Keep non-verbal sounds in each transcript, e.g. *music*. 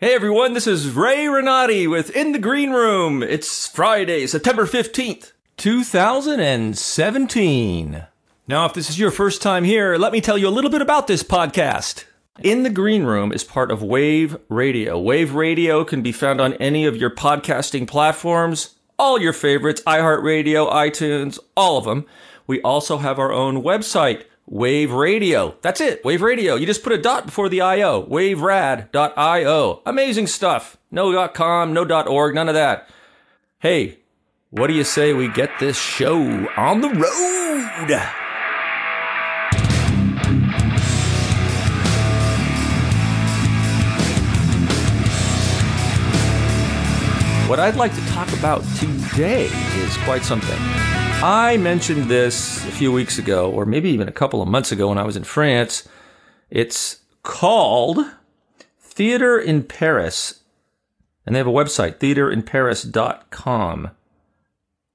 Hey everyone, this is Ray Renati with In the Green Room. It's Friday, September 15th, 2017. Now, if this is your first time here, let me tell you a little bit about this podcast. In the Green Room is part of Wave Radio. Wave Radio can be found on any of your podcasting platforms, all your favorites, iHeartRadio, iTunes, all of them. We also have our own website, Wave Radio. That's it, Wave Radio. You just put a dot before the IO, waverad.io. Amazing stuff. No .com, no .org, none of that. Hey, what do you say we get this show on the road? What I'd like to talk about today is quite something. I mentioned this a few weeks ago, or maybe even a couple of months ago when I was in France. It's called Theater in Paris, and they have a website, theaterinparis.com.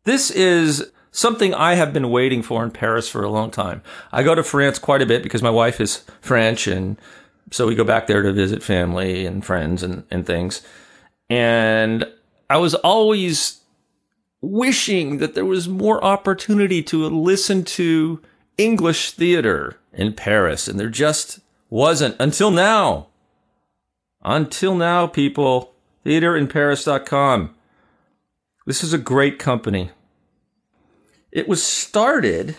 This is something I have been waiting for in Paris for a long time. I go to France quite a bit because my wife is French, and so we go back there to visit family and friends and, and things. And I was always wishing that there was more opportunity to listen to English theater in Paris, and there just wasn't until now. Until now, people, theaterinparis.com. This is a great company. It was started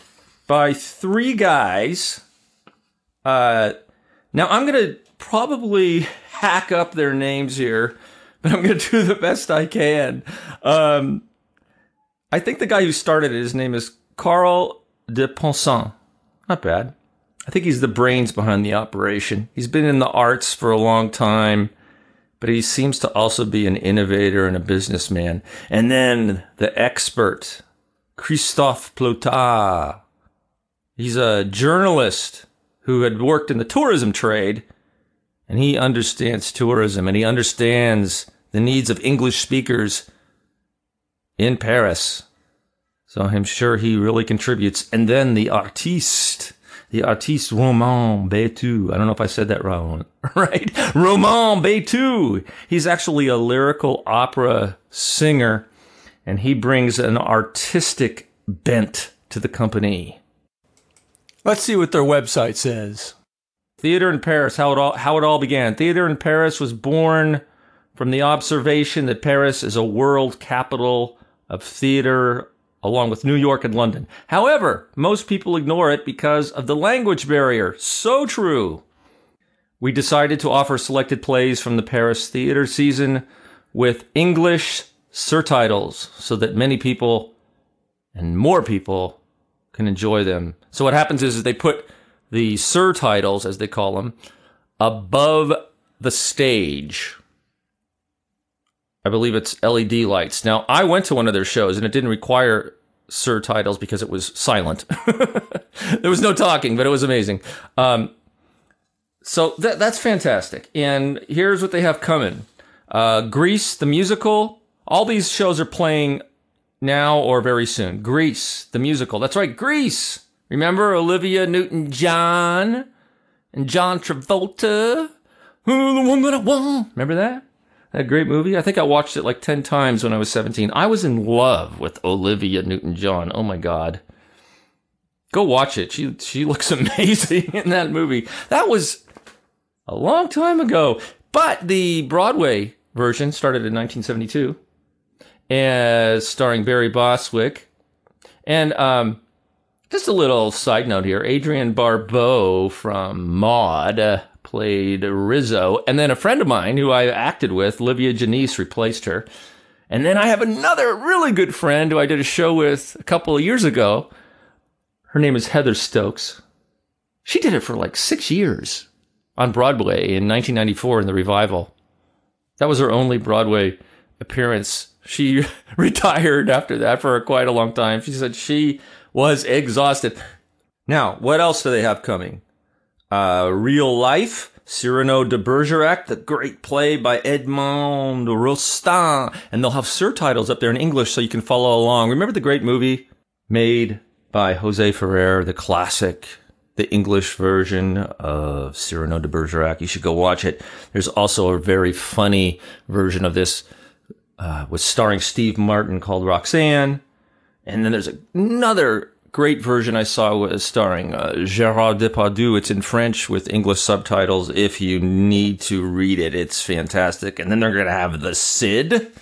by three guys. Uh, now, I'm going to probably *laughs* hack up their names here but *laughs* I'm going to do the best I can. Um, I think the guy who started it, his name is Carl de Ponsant. Not bad. I think he's the brains behind the operation. He's been in the arts for a long time, but he seems to also be an innovator and a businessman. And then the expert, Christophe Plotard. He's a journalist who had worked in the tourism trade, and he understands tourism and he understands the needs of English speakers in Paris. So I'm sure he really contributes. And then the artiste, the artiste Romain Betu. I don't know if I said that wrong, *laughs* right? Romain Betu. He's actually a lyrical opera singer, and he brings an artistic bent to the company. Let's see what their website says. Theater in Paris, how it all how it all began. Theater in Paris was born from the observation that Paris is a world capital of theater along with New York and London. However, most people ignore it because of the language barrier. So true. We decided to offer selected plays from the Paris theater season with English surtitles so that many people and more people can enjoy them. So what happens is, is they put the surtitles, as they call them, above the stage I believe it's LED lights. Now, I went to one of their shows and it didn't require surtitles because it was silent. *laughs* there was no talking, but it was amazing. Um, so that, that's fantastic. And here's what they have coming uh, Grease, the musical. All these shows are playing now or very soon. Grease, the musical. That's right, Grease. Remember Olivia Newton John and John Travolta? the one that I want. Remember that? That great movie. I think I watched it like 10 times when I was 17. I was in love with Olivia Newton John. Oh my God. Go watch it. She, she looks *laughs* amazing in that movie. That was a long time ago. But the Broadway version started in 1972 as starring Barry Bostwick. And um, just a little side note here Adrienne Barbeau from Maude. Uh, played Rizzo. And then a friend of mine who I acted with, Livia Janice, replaced her. And then I have another really good friend who I did a show with a couple of years ago. Her name is Heather Stokes. She did it for like six years on Broadway in 1994 in the revival. That was her only Broadway appearance. She *laughs* retired after that for quite a long time. She said she was exhausted. Now, what else do they have coming? Uh, Real Life, Cyrano de Bergerac, the great play by Edmond Rostand. And they'll have surtitles up there in English so you can follow along. Remember the great movie made by Jose Ferrer, the classic the English version of Cyrano de Bergerac. You should go watch it. There's also a very funny version of this uh, with starring Steve Martin called Roxanne. And then there's another great version I saw was starring uh, Gérard Depardieu. It's in French with English subtitles. If you need to read it, it's fantastic. And then they're going to have the Cid.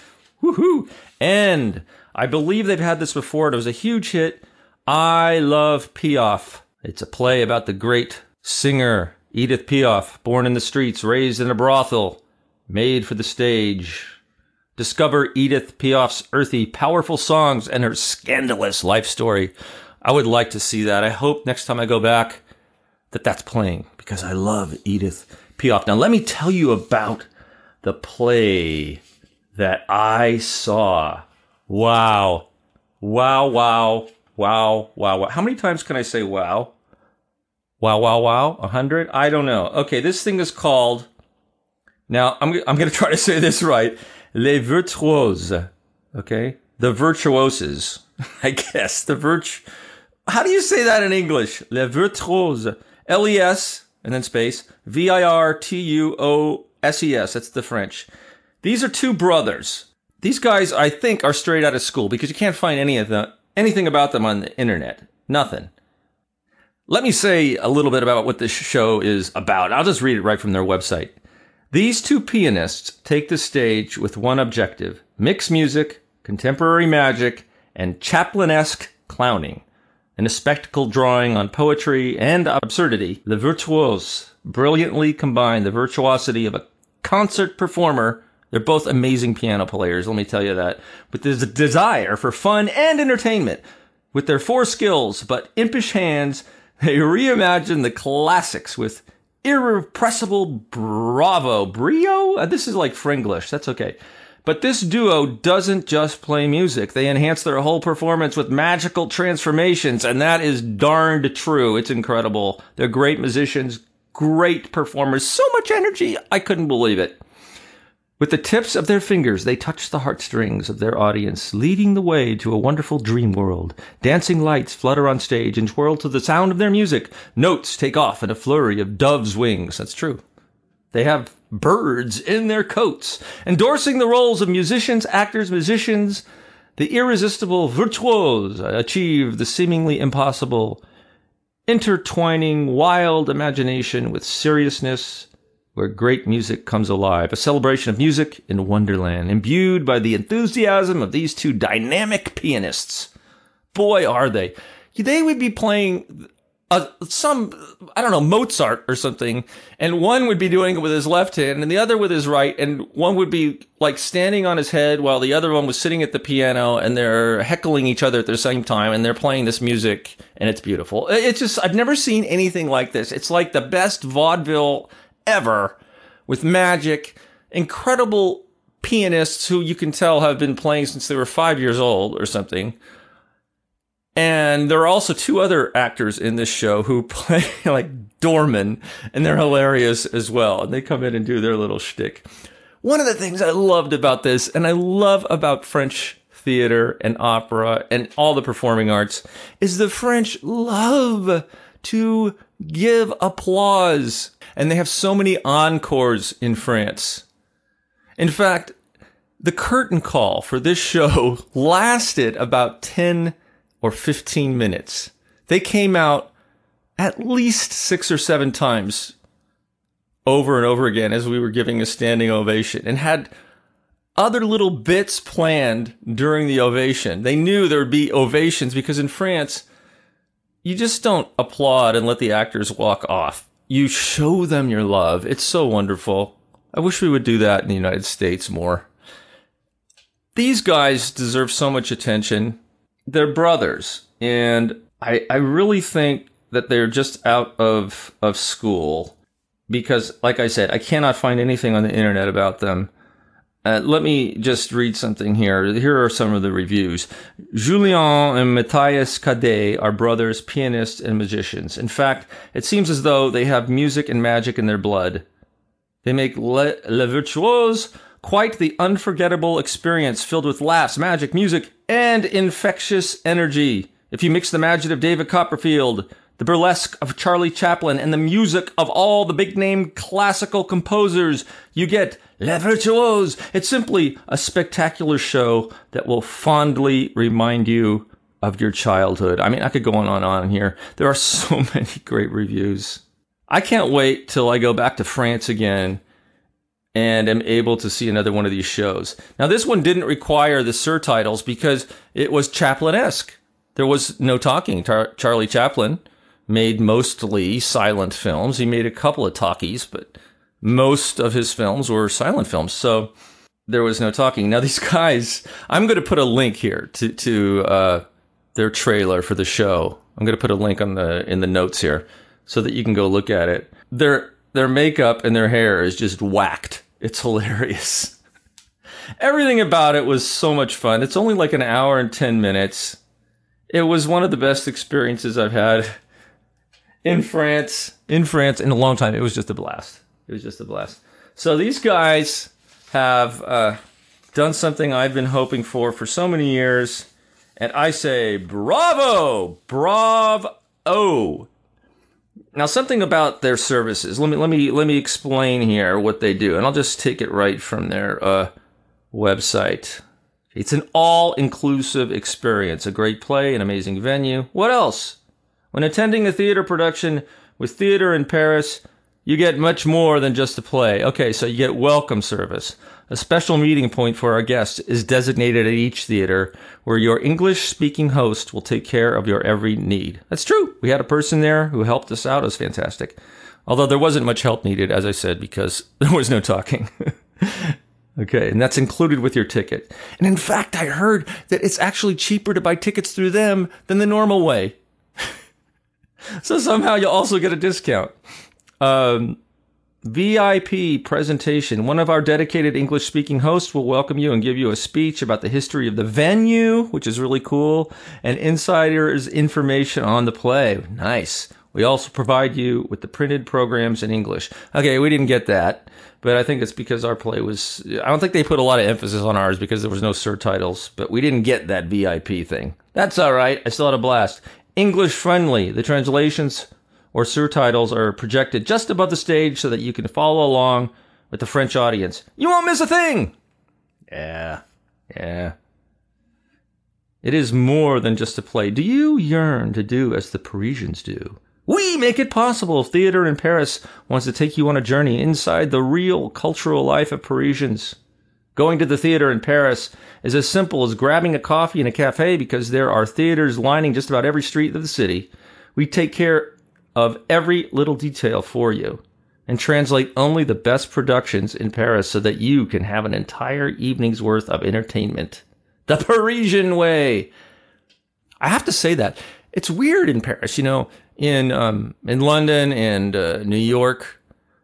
Woohoo! And I believe they've had this before. It was a huge hit. I love Piaf. It's a play about the great singer Edith Piaf, born in the streets, raised in a brothel, made for the stage. Discover Edith Piaf's earthy, powerful songs and her scandalous life story. I would like to see that. I hope next time I go back that that's playing because I love Edith Piaf. Now, let me tell you about the play that I saw. Wow. Wow, wow, wow, wow, wow. How many times can I say wow? Wow, wow, wow. A hundred? I don't know. Okay, this thing is called. Now, I'm, I'm going to try to say this right. Les virtuoses. Okay? The virtuoses. *laughs* I guess. The virtu. How do you say that in English? Les virtuoses. L E S and then space. V I R T U O S E S. That's the French. These are two brothers. These guys, I think, are straight out of school because you can't find any of them, anything about them on the internet. Nothing. Let me say a little bit about what this show is about. I'll just read it right from their website. These two pianists take the stage with one objective mix music, contemporary magic, and Chaplin-esque clowning. In a spectacle drawing on poetry and absurdity, the virtuosos brilliantly combine the virtuosity of a concert performer they're both amazing piano players, let me tell you that. With this desire for fun and entertainment. With their four skills but impish hands, they reimagine the classics with irrepressible bravo. Brio? Uh, this is like Fringlish. That's okay. But this duo doesn't just play music. They enhance their whole performance with magical transformations, and that is darned true. It's incredible. They're great musicians, great performers, so much energy. I couldn't believe it. With the tips of their fingers, they touch the heartstrings of their audience, leading the way to a wonderful dream world. Dancing lights flutter on stage and twirl to the sound of their music. Notes take off in a flurry of doves' wings. That's true. They have birds in their coats, endorsing the roles of musicians, actors, musicians. The irresistible virtuosos achieve the seemingly impossible, intertwining wild imagination with seriousness where great music comes alive, a celebration of music in Wonderland, imbued by the enthusiasm of these two dynamic pianists. Boy, are they. They would be playing uh, some, I don't know, Mozart or something, and one would be doing it with his left hand and the other with his right, and one would be like standing on his head while the other one was sitting at the piano, and they're heckling each other at the same time, and they're playing this music, and it's beautiful. It's just, I've never seen anything like this. It's like the best vaudeville ever with magic, incredible pianists who you can tell have been playing since they were five years old or something. And there are also two other actors in this show who *laughs* play like doormen, and they're hilarious as well. And they come in and do their little shtick. One of the things I loved about this, and I love about French theater and opera and all the performing arts, is the French love to give applause. And they have so many encores in France. In fact, the curtain call for this show *laughs* lasted about 10 or 15 minutes. They came out at least six or seven times over and over again as we were giving a standing ovation and had other little bits planned during the ovation. They knew there would be ovations because in France, you just don't applaud and let the actors walk off. You show them your love. It's so wonderful. I wish we would do that in the United States more. These guys deserve so much attention. They're brothers, and I I really think that they're just out of of school because like I said, I cannot find anything on the internet about them. Uh, let me just read something here. Here are some of the reviews. Julien and Matthias Cadez are brothers, pianists, and magicians. In fact, it seems as though they have music and magic in their blood. They make Le, Le Virtuose quite the unforgettable experience filled with laughs, magic, music, and infectious energy. If you mix the magic of David Copperfield, the burlesque of Charlie Chaplin, and the music of all the big name classical composers. You get La Virtuose. It's simply a spectacular show that will fondly remind you of your childhood. I mean, I could go on and on here. There are so *laughs* many great reviews. I can't wait till I go back to France again and am able to see another one of these shows. Now, this one didn't require the surtitles because it was Chaplin esque. There was no talking. Tar- Charlie Chaplin made mostly silent films. He made a couple of talkies, but most of his films were silent films. So there was no talking. Now, *laughs* these guys, I'm going to put a link here to, to uh, their trailer for the show. I'm going to put a link on the in the notes here so that you can go look at it. Their their makeup and their hair is just whacked. It's hilarious. Everything about it was so much fun. It's only like an hour and 10 minutes. It was one of the best experiences I've had in France. In France in a long time. It was just a blast. It was just a blast. So these guys have uh, done something I've been hoping for for so many years, and I say bravo, bravo. Now, something about their services. Let me let me let me explain here what they do, and I'll just take it right from their uh, website. It's an all-inclusive experience, a great play, an amazing venue. What else? When attending a theater production with Theater in Paris, you get much more than just a play. Okay, so you get welcome service. A special meeting point for our guests is designated at each theater where your English speaking host will take care of your every need. That's true. We had a person there who helped us out. It was fantastic. Although there wasn't much help needed, as I said, because *laughs* there was no talking. *laughs* okay, and that's included with your ticket. And in fact, I heard that it's actually cheaper to buy tickets through them than the normal way. *laughs* so somehow you'll also get a discount. Um, VIP presentation. One of our dedicated English speaking hosts will welcome you and give you a speech about the history of the venue, which is really cool, and insiders information on the play. Nice. We also provide you with the printed programs in English. Okay, we didn't get that, but I think it's because our play was. I don't think they put a lot of emphasis on ours because there was no surtitles, but we didn't get that VIP thing. That's all right. I still had a blast. English friendly. The translations or surtitles are projected just above the stage so that you can follow along with the French audience. You won't miss a thing! Yeah, yeah. It is more than just a play. Do you yearn to do as the Parisians do? We make it possible. Theater in Paris wants to take you on a journey inside the real cultural life of Parisians. Going to the theater in Paris is as simple as grabbing a coffee in a cafe because there are theaters lining just about every street of the city. We take care of every little detail for you and translate only the best productions in Paris so that you can have an entire evening's worth of entertainment. The Parisian way. I have to say that it's weird in Paris. You know, in um, in London and uh, New York,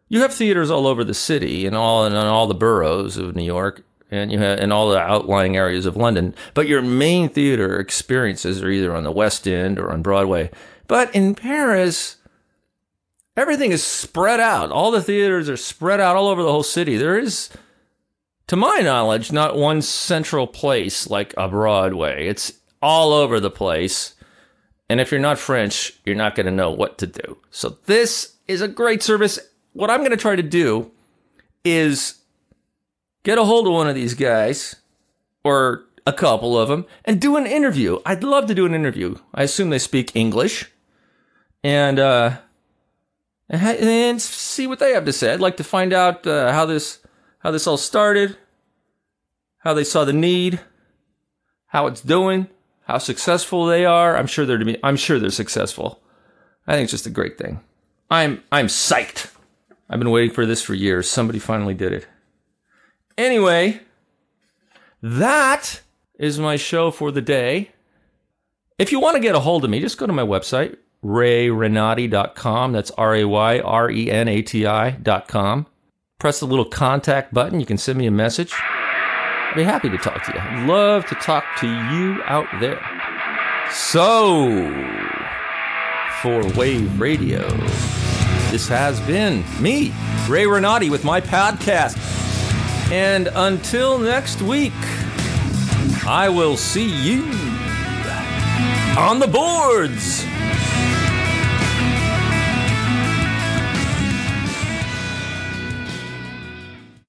you have theaters all over the city and all in all the boroughs of New York, and you have in all the outlying areas of London. But your main theater experiences are either on the West End or on Broadway. But in Paris, everything is spread out. All the theaters are spread out all over the whole city. There is, to my knowledge, not one central place like a Broadway. It's all over the place. And if you're not French, you're not going to know what to do. So this is a great service. What I'm going to try to do is get a hold of one of these guys or a couple of them and do an interview. I'd love to do an interview. I assume they speak English. And uh, and see what they have to say. I'd like to find out uh, how this how this all started, how they saw the need, how it's doing, how successful they are. I'm sure they're to be, I'm sure they're successful. I think it's just a great thing. I'm I'm psyched. I've been waiting for this for years. Somebody finally did it. Anyway, that is my show for the day. If you want to get a hold of me, just go to my website, rayrenati.com. That's R A Y R E N A T I.com. Press the little contact button. You can send me a message. I'd be happy to talk to you. I'd love to talk to you out there. So, for Wave Radio, this has been me, Ray Renati, with my podcast. And until next week, I will see you on the boards.